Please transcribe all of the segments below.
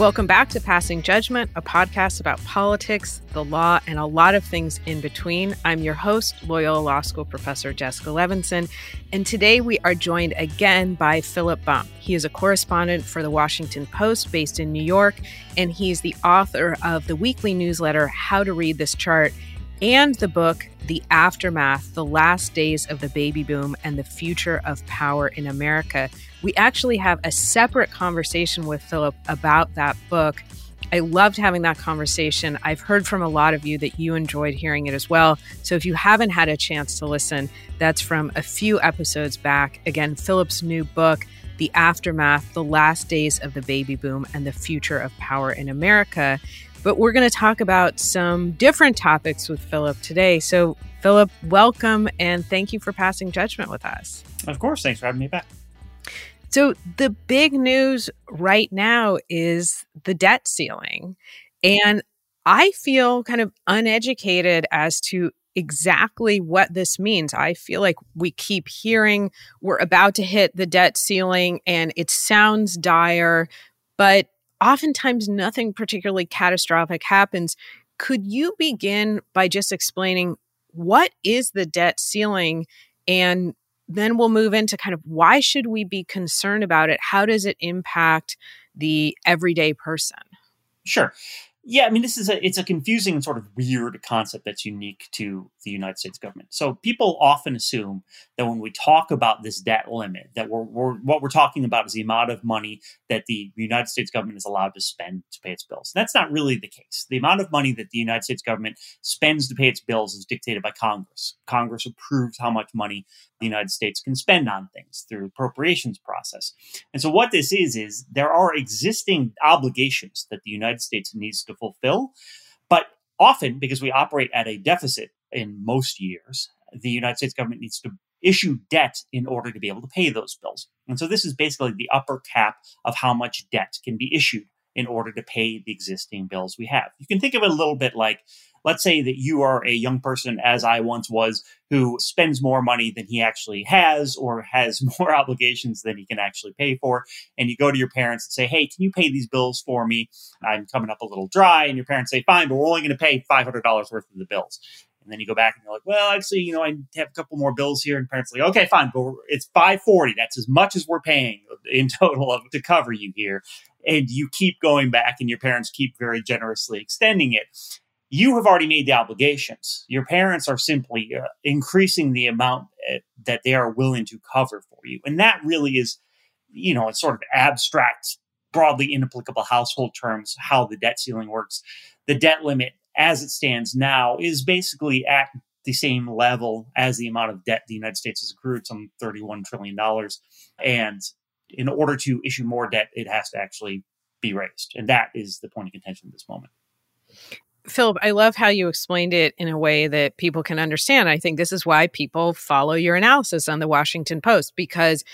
Welcome back to Passing Judgment, a podcast about politics, the law, and a lot of things in between. I'm your host, Loyola Law School professor Jessica Levinson, and today we are joined again by Philip Bump. He is a correspondent for the Washington Post based in New York, and he's the author of the weekly newsletter, How to Read This Chart, and the book, The Aftermath The Last Days of the Baby Boom and the Future of Power in America. We actually have a separate conversation with Philip about that book. I loved having that conversation. I've heard from a lot of you that you enjoyed hearing it as well. So if you haven't had a chance to listen, that's from a few episodes back. Again, Philip's new book, The Aftermath The Last Days of the Baby Boom and the Future of Power in America. But we're going to talk about some different topics with Philip today. So, Philip, welcome and thank you for passing judgment with us. Of course. Thanks for having me back. So, the big news right now is the debt ceiling. And I feel kind of uneducated as to exactly what this means. I feel like we keep hearing we're about to hit the debt ceiling and it sounds dire, but oftentimes nothing particularly catastrophic happens. Could you begin by just explaining what is the debt ceiling and then we'll move into kind of why should we be concerned about it? How does it impact the everyday person? Sure. Yeah, I mean, this is a it's a confusing sort of weird concept that's unique to the United States government. So people often assume that when we talk about this debt limit, that we're, we're what we're talking about is the amount of money that the United States government is allowed to spend to pay its bills. And that's not really the case. The amount of money that the United States government spends to pay its bills is dictated by Congress. Congress approves how much money the United States can spend on things through appropriations process. And so what this is is there are existing obligations that the United States needs to fulfill, but often because we operate at a deficit in most years, the United States government needs to issue debt in order to be able to pay those bills. And so this is basically the upper cap of how much debt can be issued in order to pay the existing bills we have. You can think of it a little bit like let's say that you are a young person, as I once was, who spends more money than he actually has or has more obligations than he can actually pay for. And you go to your parents and say, Hey, can you pay these bills for me? I'm coming up a little dry. And your parents say, Fine, but we're only going to pay $500 worth of the bills. And then you go back and you're like, well, actually, you know, I have a couple more bills here. And parents are like, okay, fine, but it's 540. That's as much as we're paying in total of, to cover you here. And you keep going back and your parents keep very generously extending it you have already made the obligations. Your parents are simply uh, increasing the amount that they are willing to cover for you. And that really is, you know, a sort of abstract, broadly inapplicable household terms, how the debt ceiling works. The debt limit as it stands now is basically at the same level as the amount of debt the United States has accrued, some $31 trillion. And in order to issue more debt, it has to actually be raised. And that is the point of contention at this moment. Philip, I love how you explained it in a way that people can understand. I think this is why people follow your analysis on the Washington Post because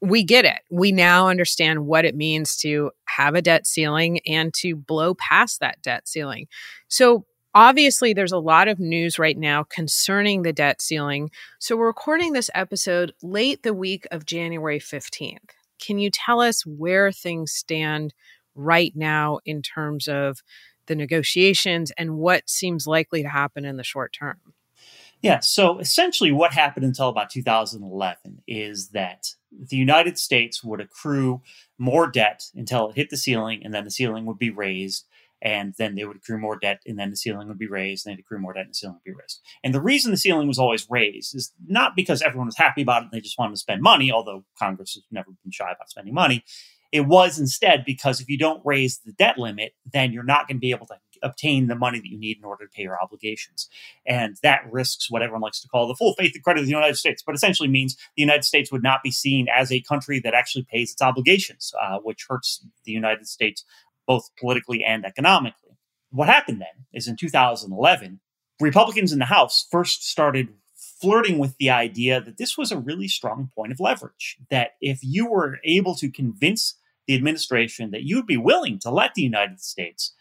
we get it. We now understand what it means to have a debt ceiling and to blow past that debt ceiling. So, obviously, there's a lot of news right now concerning the debt ceiling. So, we're recording this episode late the week of January 15th. Can you tell us where things stand right now in terms of the negotiations and what seems likely to happen in the short term? Yeah, so essentially what happened until about 2011 is that the United States would accrue more debt until it hit the ceiling, and then the ceiling would be raised, and then they would accrue more debt, and then the ceiling would be raised, and they'd accrue more debt, and the ceiling would be raised. And the reason the ceiling was always raised is not because everyone was happy about it and they just wanted to spend money, although Congress has never been shy about spending money. It was instead because if you don't raise the debt limit, then you're not going to be able to obtain the money that you need in order to pay your obligations. And that risks what everyone likes to call the full faith and credit of the United States, but essentially means the United States would not be seen as a country that actually pays its obligations, uh, which hurts the United States both politically and economically. What happened then is in 2011, Republicans in the House first started flirting with the idea that this was a really strong point of leverage. That if you were able to convince the administration that you would be willing to let the United States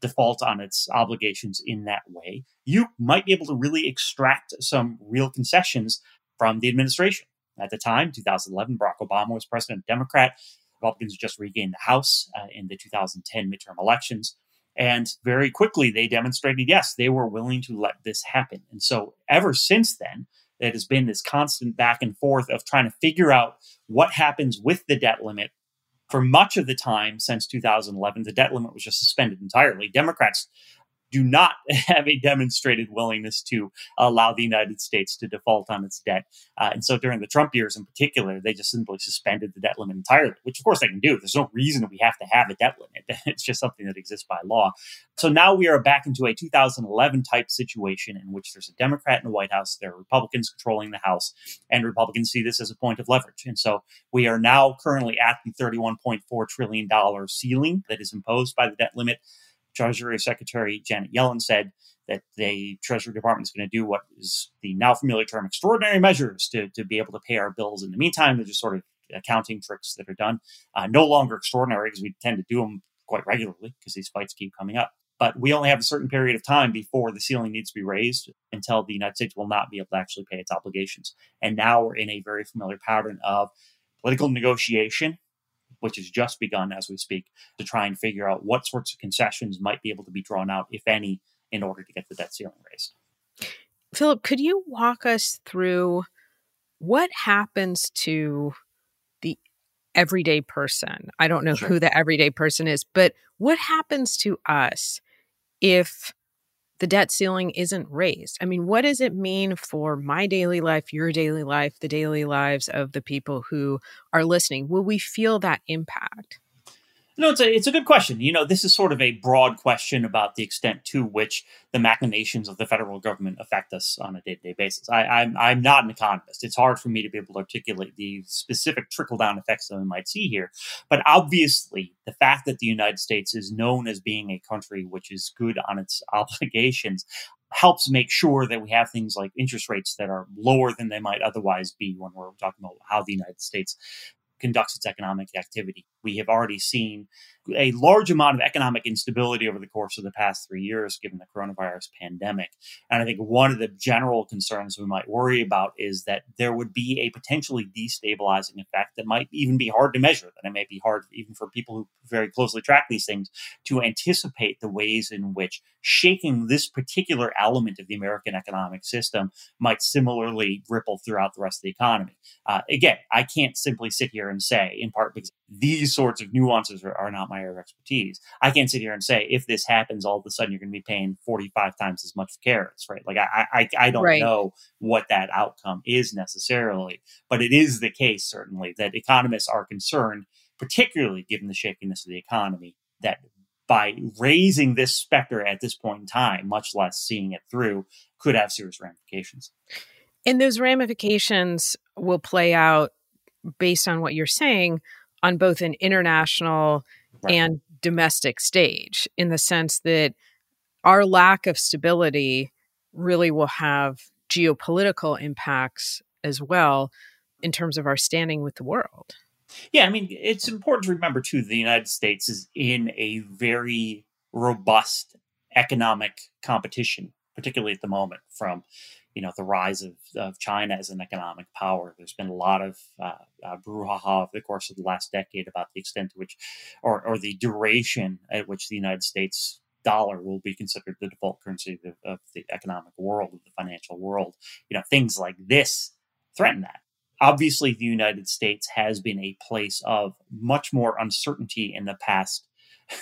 default on its obligations in that way, you might be able to really extract some real concessions from the administration. At the time, 2011, Barack Obama was president, Democrat. Republicans just regained the House uh, in the 2010 midterm elections. And very quickly, they demonstrated yes, they were willing to let this happen. And so, ever since then, it has been this constant back and forth of trying to figure out what happens with the debt limit. For much of the time since 2011, the debt limit was just suspended entirely. Democrats do not have a demonstrated willingness to allow the United States to default on its debt. Uh, and so during the Trump years in particular, they just simply suspended the debt limit entirely, which of course they can do. There's no reason we have to have a debt limit. It's just something that exists by law. So now we are back into a 2011 type situation in which there's a Democrat in the White House, there are Republicans controlling the House, and Republicans see this as a point of leverage. And so we are now currently at the $31.4 trillion ceiling that is imposed by the debt limit. Treasury Secretary Janet Yellen said that the Treasury Department is going to do what is the now familiar term extraordinary measures to, to be able to pay our bills. In the meantime, they're just sort of accounting tricks that are done. Uh, no longer extraordinary because we tend to do them quite regularly because these fights keep coming up. But we only have a certain period of time before the ceiling needs to be raised until the United States will not be able to actually pay its obligations. And now we're in a very familiar pattern of political negotiation which has just begun as we speak, to try and figure out what sorts of concessions might be able to be drawn out, if any, in order to get the debt ceiling raised. Philip, could you walk us through what happens to the everyday person? I don't know sure. who the everyday person is, but what happens to us if the debt ceiling isn't raised. I mean, what does it mean for my daily life, your daily life, the daily lives of the people who are listening? Will we feel that impact? No, it's a it's a good question. You know, this is sort of a broad question about the extent to which the machinations of the federal government affect us on a day to day basis. I, I'm I'm not an economist. It's hard for me to be able to articulate the specific trickle down effects that we might see here. But obviously, the fact that the United States is known as being a country which is good on its obligations helps make sure that we have things like interest rates that are lower than they might otherwise be when we're talking about how the United States conducts its economic activity. We have already seen a large amount of economic instability over the course of the past three years, given the coronavirus pandemic. And I think one of the general concerns we might worry about is that there would be a potentially destabilizing effect that might even be hard to measure, that it may be hard even for people who very closely track these things to anticipate the ways in which shaking this particular element of the American economic system might similarly ripple throughout the rest of the economy. Uh, again, I can't simply sit here and say, in part because these sorts of nuances are, are not my area of expertise. I can't sit here and say if this happens, all of a sudden you're going to be paying 45 times as much for carrots, right? Like I, I, I don't right. know what that outcome is necessarily, but it is the case certainly that economists are concerned, particularly given the shakiness of the economy, that by raising this specter at this point in time, much less seeing it through, could have serious ramifications. And those ramifications will play out based on what you're saying on both an international right. and domestic stage in the sense that our lack of stability really will have geopolitical impacts as well in terms of our standing with the world. Yeah, I mean, it's important to remember too the United States is in a very robust economic competition, particularly at the moment from you know the rise of, of China as an economic power. There's been a lot of uh, uh, brouhaha over the course of the last decade about the extent to which, or, or the duration at which the United States dollar will be considered the default currency of, of the economic world, of the financial world. You know, things like this threaten that. Obviously, the United States has been a place of much more uncertainty in the past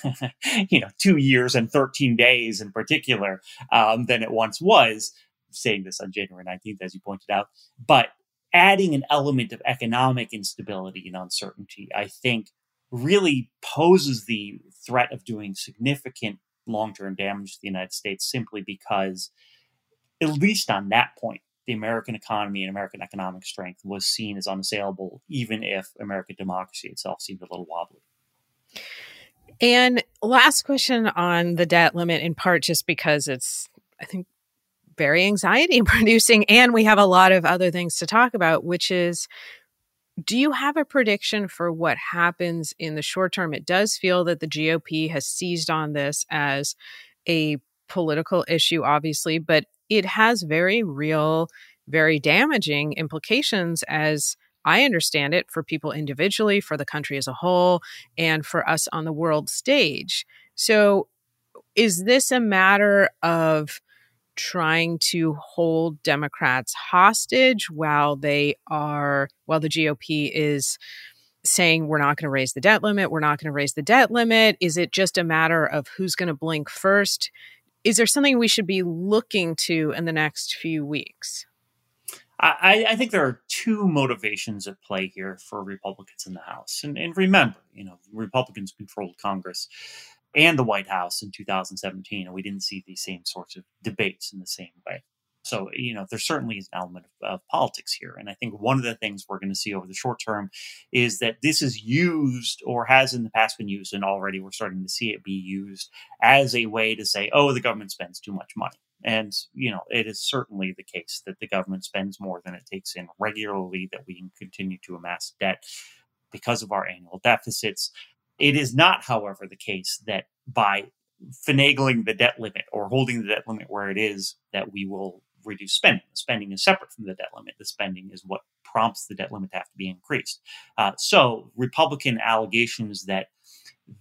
you know, two years and 13 days in particular um, than it once was saying this on January 19th, as you pointed out, but adding an element of economic instability and uncertainty, I think, really poses the threat of doing significant long term damage to the United States simply because, at least on that point, the American economy and American economic strength was seen as unassailable, even if American democracy itself seemed a little wobbly. And last question on the debt limit, in part just because it's, I think, very anxiety producing. And we have a lot of other things to talk about, which is do you have a prediction for what happens in the short term? It does feel that the GOP has seized on this as a political issue, obviously, but it has very real, very damaging implications as I understand it, for people individually, for the country as a whole, and for us on the world stage. So, is this a matter of trying to hold Democrats hostage while they are, while the GOP is saying we're not going to raise the debt limit, we're not going to raise the debt limit? Is it just a matter of who's going to blink first? Is there something we should be looking to in the next few weeks? I, I, think there are two motivations at play here for Republicans in the House. And, and remember, you know, Republicans controlled Congress and the White House in 2017, and we didn't see these same sorts of debates in the same way. So, you know, there certainly is an element of, of, politics here. And I think one of the things we're going to see over the short term is that this is used or has in the past been used, and already we're starting to see it be used as a way to say, oh, the government spends too much money. And, you know, it is certainly the case that the government spends more than it takes in regularly, that we can continue to amass debt because of our annual deficits. It is not, however, the case that by finagling the debt limit or holding the debt limit where it is, that we will reduce spending. Spending is separate from the debt limit. The spending is what prompts the debt limit to have to be increased. Uh, so, Republican allegations that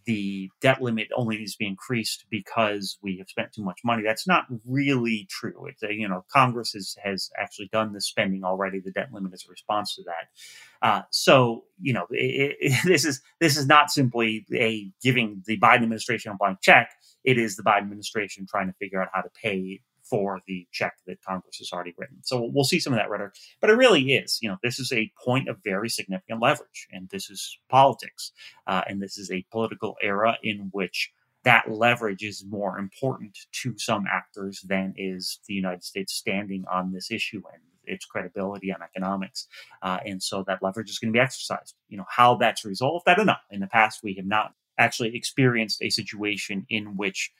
the debt limit only needs to be increased because we have spent too much money. That's not really true. It's you know Congress has has actually done the spending already. The debt limit is a response to that. Uh, so you know it, it, this is this is not simply a giving the Biden administration a blank check. It is the Biden administration trying to figure out how to pay for the check that Congress has already written. So we'll see some of that rhetoric, but it really is, you know, this is a point of very significant leverage, and this is politics, uh, and this is a political era in which that leverage is more important to some actors than is the United States standing on this issue and its credibility on economics. Uh, and so that leverage is going to be exercised. You know, how that's resolved, I don't know. In the past, we have not actually experienced a situation in which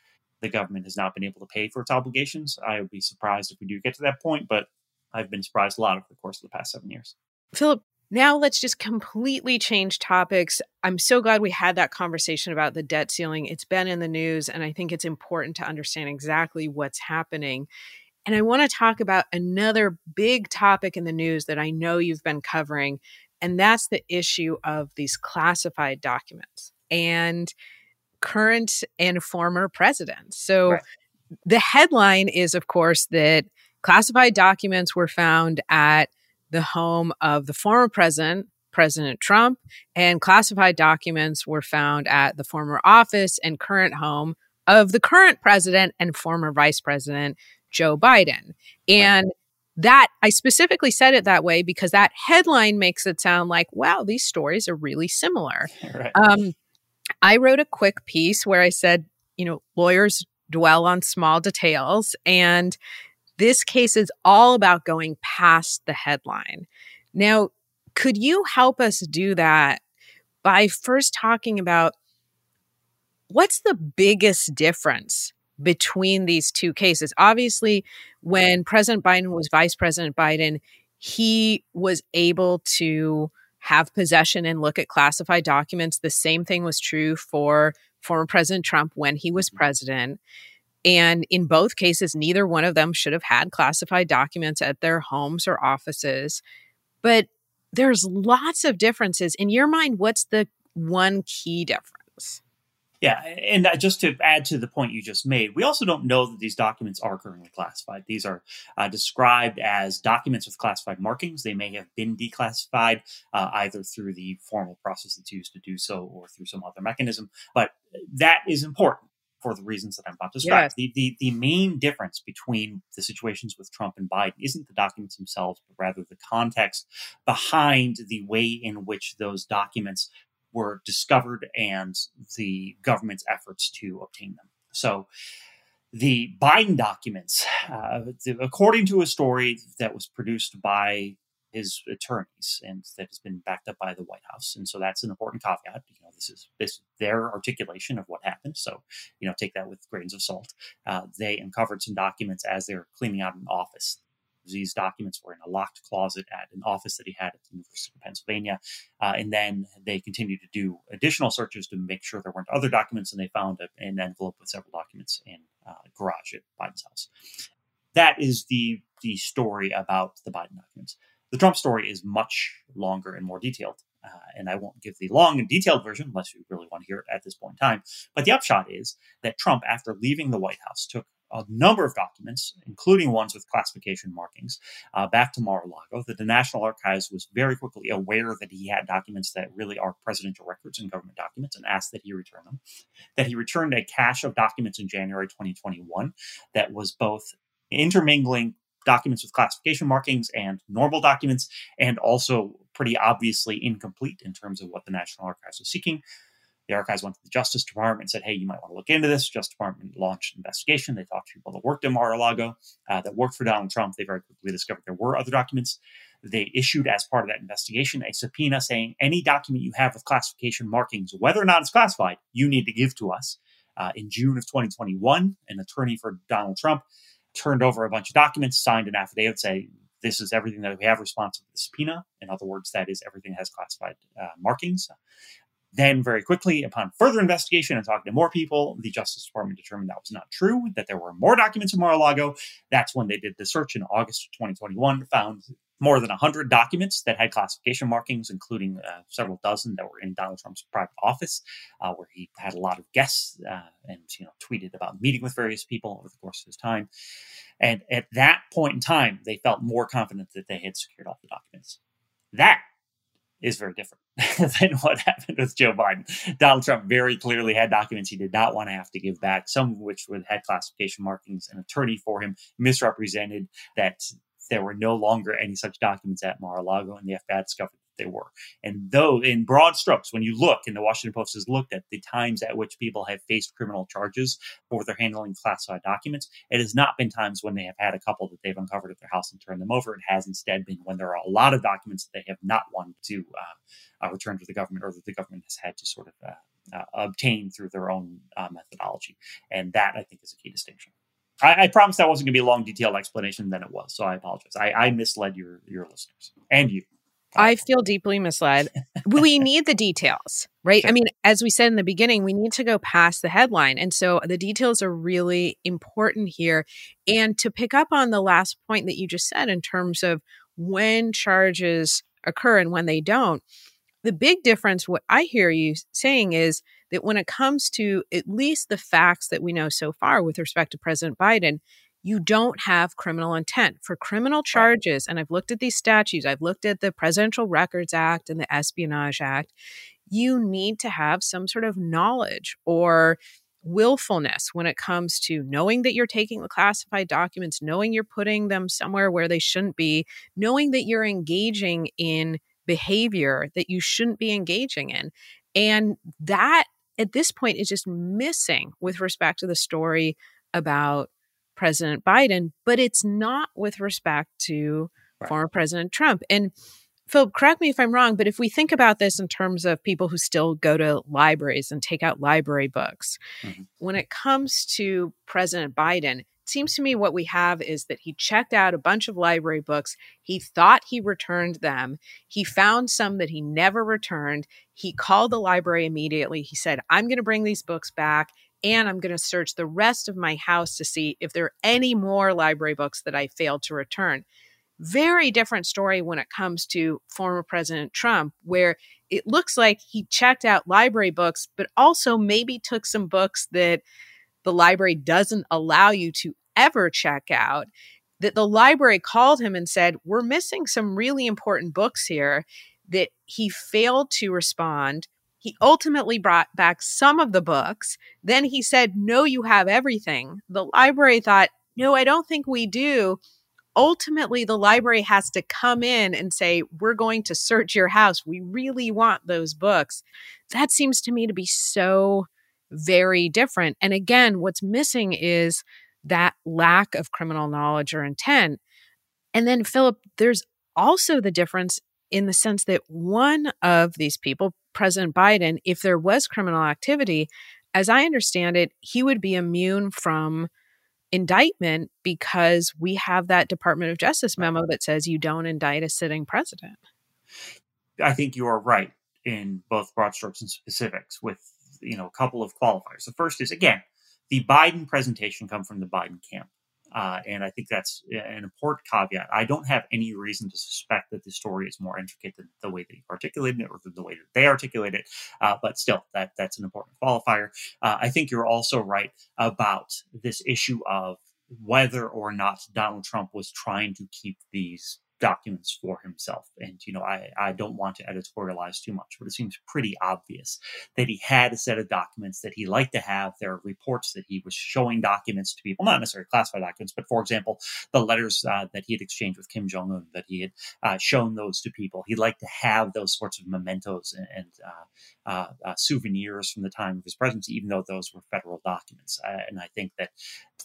the government has not been able to pay for its obligations. I would be surprised if we do get to that point, but I've been surprised a lot over the course of the past seven years. Philip, now let's just completely change topics. I'm so glad we had that conversation about the debt ceiling. It's been in the news, and I think it's important to understand exactly what's happening. And I want to talk about another big topic in the news that I know you've been covering, and that's the issue of these classified documents. And current and former presidents. So right. the headline is, of course, that classified documents were found at the home of the former president, President Trump, and classified documents were found at the former office and current home of the current president and former vice president, Joe Biden. And that I specifically said it that way because that headline makes it sound like, wow, these stories are really similar. Right. Um, I wrote a quick piece where I said, you know, lawyers dwell on small details. And this case is all about going past the headline. Now, could you help us do that by first talking about what's the biggest difference between these two cases? Obviously, when President Biden was Vice President Biden, he was able to have possession and look at classified documents. The same thing was true for former President Trump when he was mm-hmm. president. And in both cases, neither one of them should have had classified documents at their homes or offices. But there's lots of differences. In your mind, what's the one key difference? Yeah, and just to add to the point you just made, we also don't know that these documents are currently classified. These are uh, described as documents with classified markings. They may have been declassified uh, either through the formal process that's used to do so or through some other mechanism. But that is important for the reasons that I'm about to describe. Yes. The, the, the main difference between the situations with Trump and Biden isn't the documents themselves, but rather the context behind the way in which those documents were discovered and the government's efforts to obtain them. So, the Biden documents, uh, according to a story that was produced by his attorneys and that has been backed up by the White House, and so that's an important caveat. You know, this is this their articulation of what happened. So, you know, take that with grains of salt. Uh, they uncovered some documents as they were cleaning out an office these documents were in a locked closet at an office that he had at the University of Pennsylvania. Uh, and then they continued to do additional searches to make sure there weren't other documents, and they found an envelope with several documents in uh, a garage at Biden's house. That is the the story about the Biden documents. The Trump story is much longer and more detailed. Uh, and I won't give the long and detailed version unless you really want to hear it at this point in time. But the upshot is that Trump, after leaving the White House, took a number of documents, including ones with classification markings, uh, back to Mar-a-Lago. That the National Archives was very quickly aware that he had documents that really are presidential records and government documents, and asked that he return them. That he returned a cache of documents in January 2021 that was both intermingling documents with classification markings and normal documents, and also pretty obviously incomplete in terms of what the National Archives was seeking. The archives went to the Justice Department and said, hey, you might want to look into this. Justice Department launched an investigation. They talked to people that worked in Mar-a-Lago, uh, that worked for Donald Trump. They very quickly discovered there were other documents. They issued, as part of that investigation, a subpoena saying any document you have with classification markings, whether or not it's classified, you need to give to us. Uh, in June of 2021, an attorney for Donald Trump turned over a bunch of documents, signed an affidavit saying this is everything that we have responsive to the subpoena. In other words, that is everything that has classified uh, markings. Then, very quickly, upon further investigation and talking to more people, the Justice Department determined that was not true, that there were more documents in Mar a Lago. That's when they did the search in August of 2021, found more than 100 documents that had classification markings, including uh, several dozen that were in Donald Trump's private office, uh, where he had a lot of guests uh, and you know tweeted about meeting with various people over the course of his time. And at that point in time, they felt more confident that they had secured all the documents. That is very different than what happened with Joe Biden. Donald Trump very clearly had documents he did not want to have to give back, some of which would had classification markings. An attorney for him misrepresented that there were no longer any such documents at Mar-a-Lago, and the FBI discovered they were. And though, in broad strokes, when you look, and the Washington Post has looked at the times at which people have faced criminal charges for their handling classified documents, it has not been times when they have had a couple that they've uncovered at their house and turned them over. It has instead been when there are a lot of documents that they have not wanted to uh, uh, return to the government, or that the government has had to sort of uh, uh obtain through their own uh, methodology. And that, I think, is a key distinction. I, I promised that wasn't going to be a long, detailed explanation. than it was, so I apologize. I, I misled your your listeners and you. I feel deeply misled. we need the details, right? Sure. I mean, as we said in the beginning, we need to go past the headline. And so the details are really important here. And to pick up on the last point that you just said in terms of when charges occur and when they don't, the big difference, what I hear you saying is that when it comes to at least the facts that we know so far with respect to President Biden, you don't have criminal intent. For criminal charges, and I've looked at these statutes, I've looked at the Presidential Records Act and the Espionage Act, you need to have some sort of knowledge or willfulness when it comes to knowing that you're taking the classified documents, knowing you're putting them somewhere where they shouldn't be, knowing that you're engaging in behavior that you shouldn't be engaging in. And that at this point is just missing with respect to the story about President Biden, but it's not with respect to right. former President Trump. And Philip, correct me if I'm wrong, but if we think about this in terms of people who still go to libraries and take out library books, mm-hmm. when it comes to President Biden, it seems to me what we have is that he checked out a bunch of library books. He thought he returned them. He found some that he never returned. He called the library immediately. He said, I'm going to bring these books back and I'm going to search the rest of my house to see if there are any more library books that I failed to return. Very different story when it comes to former President Trump, where it looks like he checked out library books, but also maybe took some books that the library doesn't allow you to ever check out, that the library called him and said, We're missing some really important books here, that he failed to respond. He ultimately brought back some of the books. Then he said, No, you have everything. The library thought, No, I don't think we do. Ultimately, the library has to come in and say, We're going to search your house. We really want those books. That seems to me to be so very different. And again, what's missing is that lack of criminal knowledge or intent. And then, Philip, there's also the difference in the sense that one of these people, President Biden, if there was criminal activity, as I understand it, he would be immune from indictment because we have that Department of Justice memo that says you don't indict a sitting president. I think you are right in both broad strokes and specifics with you know a couple of qualifiers. The first is again, the Biden presentation come from the Biden camp. Uh, and I think that's an important caveat. I don't have any reason to suspect that the story is more intricate than the way that you articulated it or the way that they articulate it. Uh, but still, that that's an important qualifier. Uh, I think you're also right about this issue of whether or not Donald Trump was trying to keep these documents for himself. And, you know, I, I don't want to editorialize too much, but it seems pretty obvious that he had a set of documents that he liked to have. There are reports that he was showing documents to people, not necessarily classified documents, but for example, the letters uh, that he had exchanged with Kim Jong un, that he had uh, shown those to people. He liked to have those sorts of mementos and, and uh, uh, uh souvenirs from the time of his presidency, even though those were federal documents. Uh, and I think that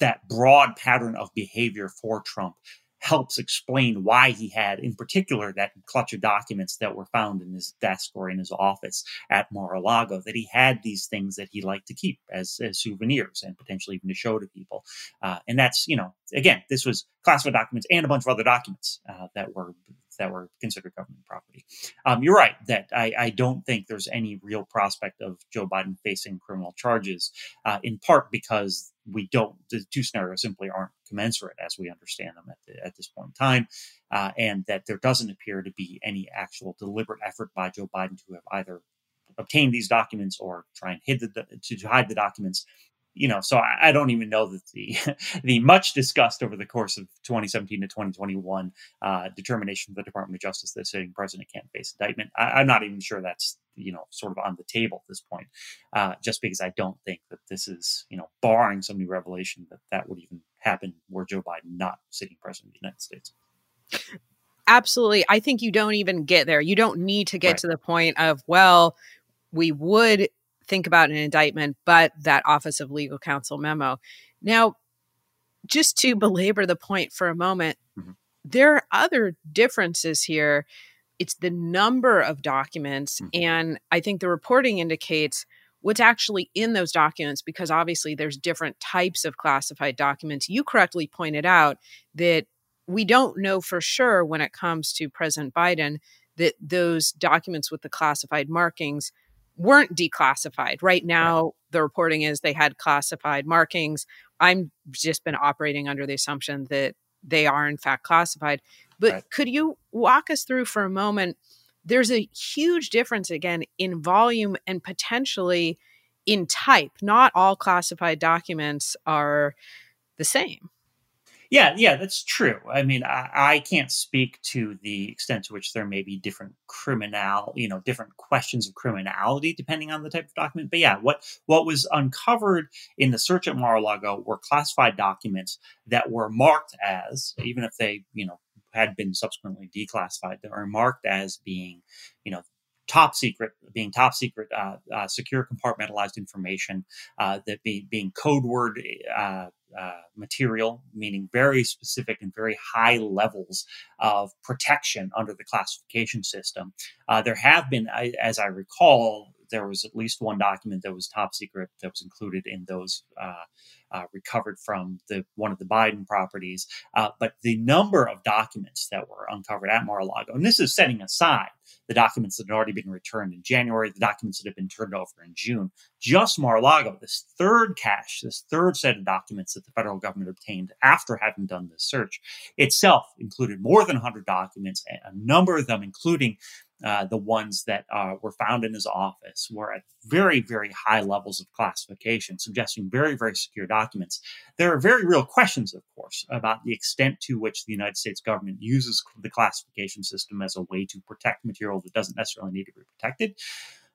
that broad pattern of behavior for Trump helps explain why he had, in particular, that clutch of documents that were found in his desk or in his office at Mar-a-Lago, that he had these things that he liked to keep as, as souvenirs and potentially even to show to people. Uh, and that's, you know, again, this was classified documents and a bunch of other documents uh, that were that were considered government property. Um, you're right that I, I, don't think there's any real prospect of Joe Biden facing criminal charges, uh, in part because we don't the two scenarios simply aren't commensurate as we understand them at, the, at this point in time, uh, and that there doesn't appear to be any actual deliberate effort by Joe Biden to have either obtained these documents or try and hide the, to hide the documents you know, so I, I, don't even know that the the much discussed over the course of 2017 to 2021 uh, determination of the Department of Justice that sitting president can't face indictment. I, am not even sure that's you know sort of on the table at this point, uh, just because I don't think that this is you know barring some new revelation that that would even happen were Joe Biden not sitting president of the United States. Absolutely, I think you don't even get there. You don't need to get right. to the point of well, we would think about an indictment, but that Office of Legal Counsel memo. Now, just to belabor the point for a moment, mm-hmm. there are other differences here. It's the number of documents, mm-hmm. and I think the reporting indicates what's actually in those documents because obviously there's different types of classified documents. You correctly pointed out that we don't know for sure when it comes to President Biden that those documents with the classified markings weren't declassified. Right now, right. the reporting is they had classified markings. I'm just been operating under the assumption that they are in fact classified. But right. could you walk us through for a moment? There's a huge difference again in volume and potentially in type. Not all classified documents are the same. Yeah, yeah, that's true. I mean, I, I, can't speak to the extent to which there may be different criminal, you know, different questions of criminality depending on the type of document. But yeah, what what was uncovered in the search at Mar-a-Lago were classified documents that were marked as, even if they, you know, had been subsequently declassified, that are marked as being, you know, top secret, being top secret, uh, uh, secure compartmentalized information, uh, that be, being code word uh, uh, material, meaning very specific and very high levels of protection under the classification system. Uh, there have been, as I recall, there was at least one document that was top secret that was included in those uh, uh, recovered from the one of the Biden properties. Uh, but the number of documents that were uncovered at Mar-a-Lago, and this is setting aside the documents that had already been returned in January, the documents that have been turned over in June, just Mar-a-Lago, this third cache, this third set of documents that the federal government obtained after having done this search itself included more than 100 documents, a number of them including uh, the ones that uh, were found in his office were at very, very high levels of classification, suggesting very, very secure documents. There are very real questions, of course, about the extent to which the United States government uses the classification system as a way to protect material that doesn't necessarily need to be protected.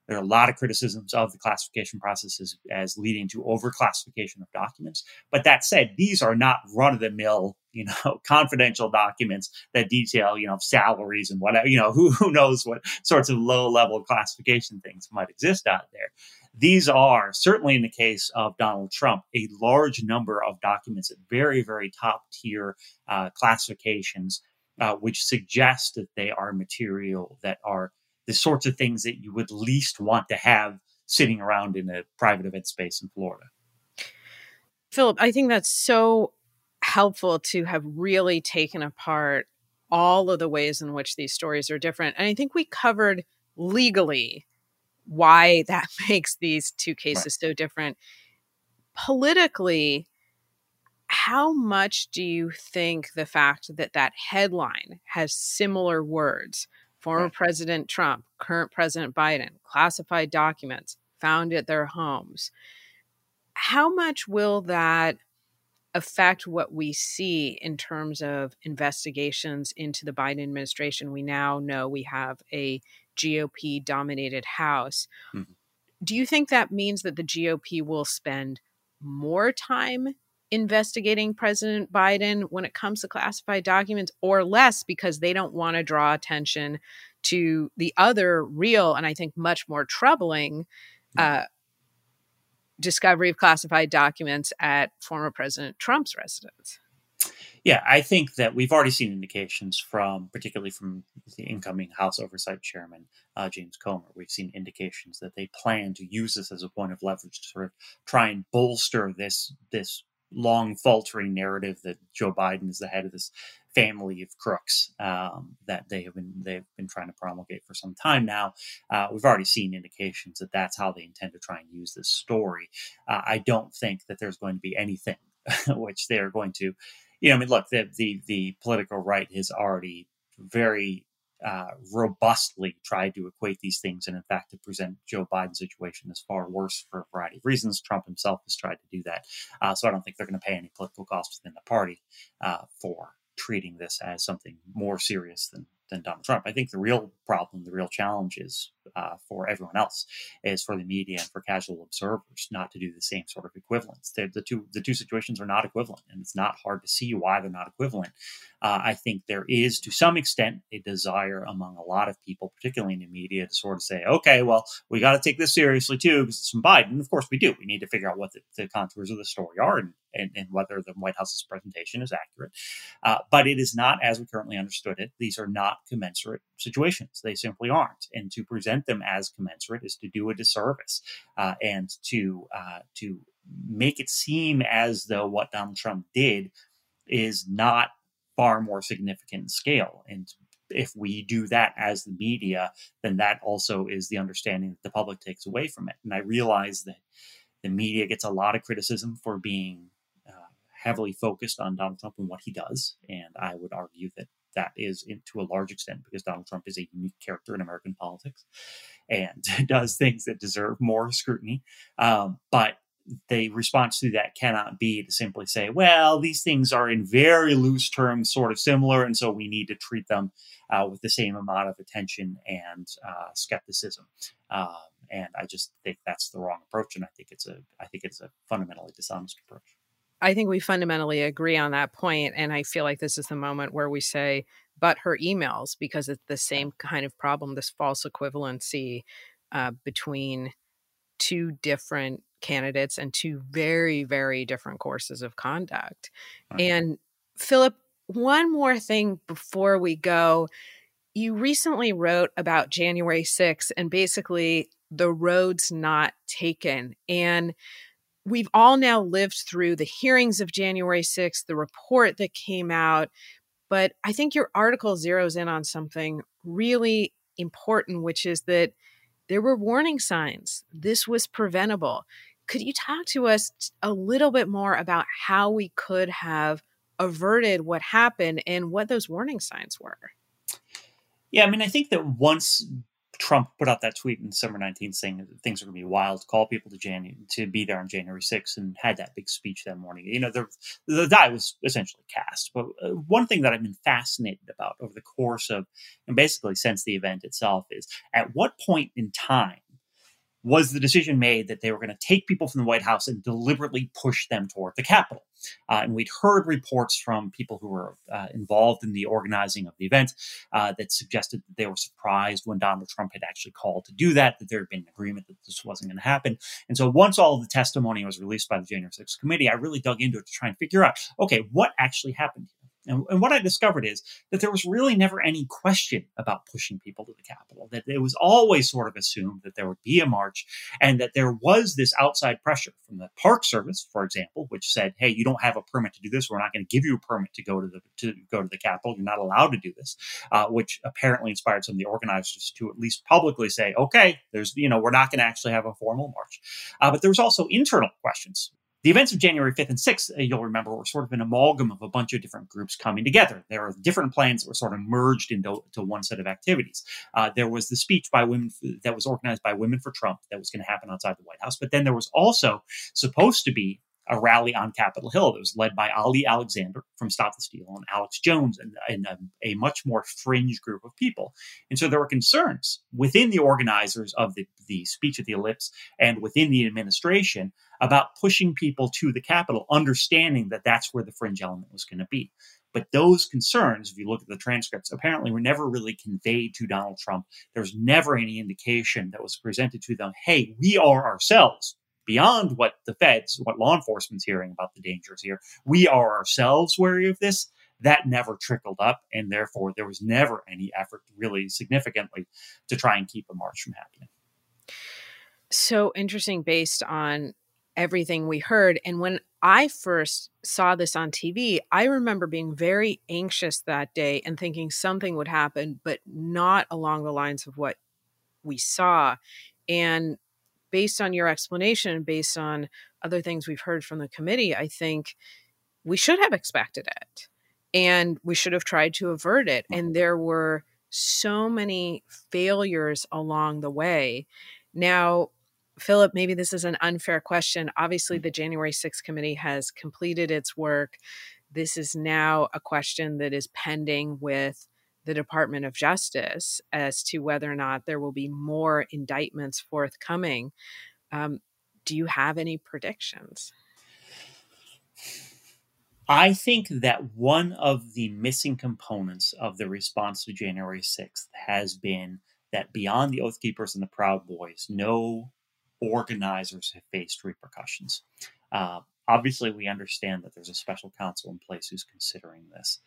There are a lot of criticisms of the classification processes as, leading to overclassification of documents. But that said, these are not run of the mill, you know, confidential documents that detail, you know, salaries and whatever, you know, who, who knows what sorts of low level classification things might exist out there. These are, certainly in the case of Donald Trump, a large number of documents at very, very top tier uh, classifications, uh, which suggest that they are material that are the sorts of things that you would least want to have sitting around in a private event space in Florida. Philip, I think that's so helpful to have really taken apart all of the ways in which these stories are different. And I think we covered legally why that makes these two cases right. so different. Politically, how much do you think the fact that that headline has similar words former right. president trump current president biden classified documents found at their homes how much will that affect what we see in terms of investigations into the biden administration we now know we have a gop dominated house mm-hmm. do you think that means that the gop will spend more time investigating President Biden when it comes to classified documents or less because they don't want to draw attention to the other real and I think much more troubling uh, discovery of classified documents at former President Trump's residence. Yeah, I think that we've already seen indications from, particularly from the incoming House Oversight Chairman, uh, James Comer. We've seen indications that they plan to use this as a point of leverage to sort of try and bolster this this long faltering narrative that Joe Biden is the head of this family of crooks um, that they have been they've been trying to promulgate for some time now. Uh, we've already seen indications that that's how they intend to try and use this story. Uh, I don't think that there's going to be anything which they're going to, you know, I mean, look, the the, the political right has already very uh, robustly tried to equate these things, and in fact, to present Joe Biden's situation as far worse for a variety of reasons. Trump himself has tried to do that, uh, so I don't think they're going to pay any political costs within the party uh, for treating this as something more serious than than Donald Trump. I think the real problem, the real challenge is uh, for everyone else, is for the media and for casual observers not to do the same sort of equivalence. They're, the two the two situations are not equivalent, and it's not hard to see why they're not equivalent. Uh, I think there is, to some extent, a desire among a lot of people, particularly in the media, to sort of say, okay, well, we got to take this seriously too, because it's from Biden. Of course, we do. We need to figure out what the, the contours of the story are and, and, and, whether the White House's presentation is accurate. Uh, but it is not, as we currently understood it, these are not commensurate situations. They simply aren't. And to present them as commensurate is to do a disservice uh, and to uh, to make it seem as though what Donald Trump did is not far more significant in scale. And if we do that as the media, then that also is the understanding that the public takes away from it. And I realize that the media gets a lot of criticism for being heavily focused on Donald Trump and what he does. And I would argue that that is in, to a large extent because Donald Trump is a unique character in American politics and does things that deserve more scrutiny. Um, but the response to that cannot be to simply say, well, these things are in very loose terms sort of similar, and so we need to treat them uh, with the same amount of attention and uh, skepticism. Um, and I just think that's the wrong approach, and I think it's a I think it's a fundamentally dishonest approach. I think we fundamentally agree on that point, and I feel like this is the moment where we say, "But her emails," because it's the same kind of problem, this false equivalency uh, between two different candidates and two very, very different courses of conduct. Mm-hmm. And Philip, one more thing before we go. You recently wrote about January 6th and basically the roads not taken. And we've all now lived through the hearings of January 6th, the report that came out. But I think your article zeroes in on something really important, which is that there were warning signs. This was preventable. Could you talk to us a little bit more about how we could have averted what happened and what those warning signs were? Yeah, I mean, I think that once Trump put out that tweet in December 19th saying that things are going to be wild, call people to January to be there on January 6th, and had that big speech that morning. You know, the the die was essentially cast. But uh, one thing that I've been fascinated about over the course of, and basically since the event itself, is at what point in time was the decision made that they were going to take people from the White House and deliberately push them toward the Capitol. Uh, and we'd heard reports from people who were uh, involved in the organizing of the event uh, that suggested that they were surprised when Donald Trump had actually called to do that, that there had been an agreement that this wasn't going to happen. And so once all the testimony was released by the January 6th committee, I really dug into it to try and figure out okay, what actually happened and, and, what I discovered is that there was really never any question about pushing people to the Capitol, that it was always sort of assumed that there would be a march and that there was this outside pressure from the Park Service, for example, which said, hey, you don't have a permit to do this. We're not going to give you a permit to go to the to go to the Capitol. You're not allowed to do this, uh, which apparently inspired some of the organizers to at least publicly say, okay, there's, you know, we're not going to actually have a formal march. Uh, but there was also internal questions the events of January 5th and 6th, uh, you'll remember, were sort of an amalgam of a bunch of different groups coming together. There are different plans that were sort of merged into one set of activities. Uh, there was the speech by women that was organized by Women for Trump that was going to happen outside the White House. But then there was also supposed to be a rally on Capitol Hill that was led by Ali Alexander from Stop the Steal and Alex Jones and, and a, a, much more fringe group of people. And so there were concerns within the organizers of the, the speech at the ellipse and within the administration about pushing people to the Capitol, understanding that that's where the fringe element was going to be. But those concerns, if you look at the transcripts, apparently were never really conveyed to Donald Trump. There was never any indication that was presented to them, hey, we are ourselves beyond what the feds, what law enforcement's hearing about the dangers here. We are ourselves wary of this. That never trickled up, and therefore there was never any effort, really significantly, to try and keep a march from happening. So interesting, based on everything we heard. And when I first saw this on TV, I remember being very anxious that day and thinking something would happen, but not along the lines of what we saw. And based on your explanation, based on other things we've heard from the committee, I think we should have expected it and we should have tried to avert it. And there were so many failures along the way. Now, Philip, maybe this is an unfair question. Obviously, mm. the January 6th committee has completed its work. This is now a question that is pending with the Department of Justice as to whether or not there will be more indictments forthcoming. Um, do you have any predictions? I think that one of the missing components of the response to January 6th has been that beyond the Oath Keepers and the Proud Boys, no organizers have faced repercussions. Uh, obviously, we understand that there's a special counsel in place who's considering this.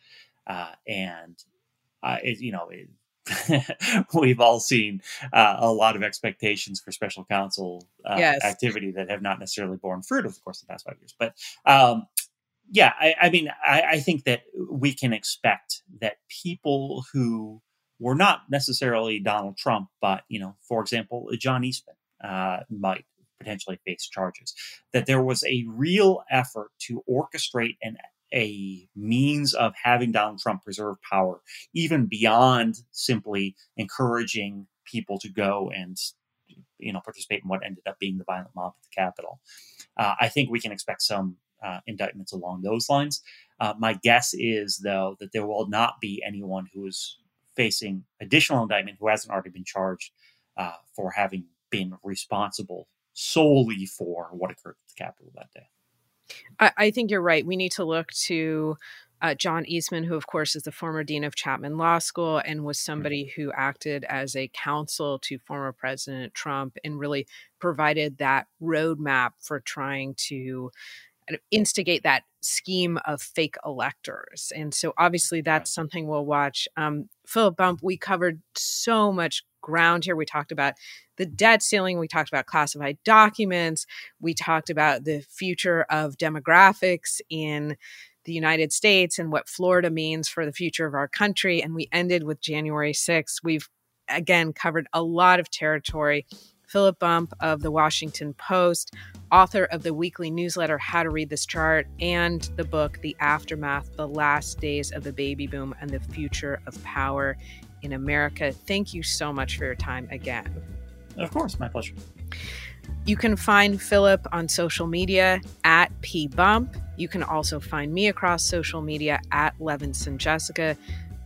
Uh, and uh, it, you know, it, we've all seen uh, a lot of expectations for special counsel uh, yes. activity that have not necessarily borne fruit over the course of the past five years. But um, yeah, I, I mean, I, I, think that we can expect that people who were not necessarily Donald Trump, but you know, for example, John Eastman uh, might potentially face charges. That there was a real effort to orchestrate an a means of having Donald Trump preserve power, even beyond simply encouraging people to go and you know participate in what ended up being the violent mob at the Capitol. Uh, I think we can expect some uh, indictments along those lines. Uh, my guess is, though, that there will not be anyone who is facing additional indictment who hasn't already been charged uh, for having been responsible solely for what occurred at the Capitol that day. I, I think you're right. We need to look to uh, John Eastman, who, of course, is the former dean of Chapman Law School and was mm-hmm. somebody who acted as a counsel to former President Trump and really provided that roadmap for trying to instigate that scheme of fake electors. And so, obviously, that's something we'll watch. Um, Philip Bump, we covered so much ground here. We talked about the debt ceiling. We talked about classified documents. We talked about the future of demographics in the United States and what Florida means for the future of our country. And we ended with January 6th. We've again covered a lot of territory. Philip Bump of the Washington Post, author of the weekly newsletter How to Read This Chart, and the book The Aftermath The Last Days of the Baby Boom and the Future of Power in America. Thank you so much for your time again. Of course, my pleasure. You can find Philip on social media at pbump. You can also find me across social media at Levinson Jessica.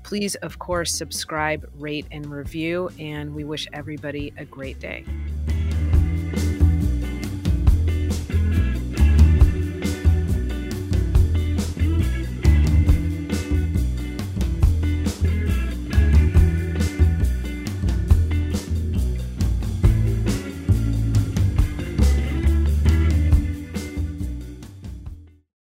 Please, of course, subscribe, rate, and review, and we wish everybody a great day.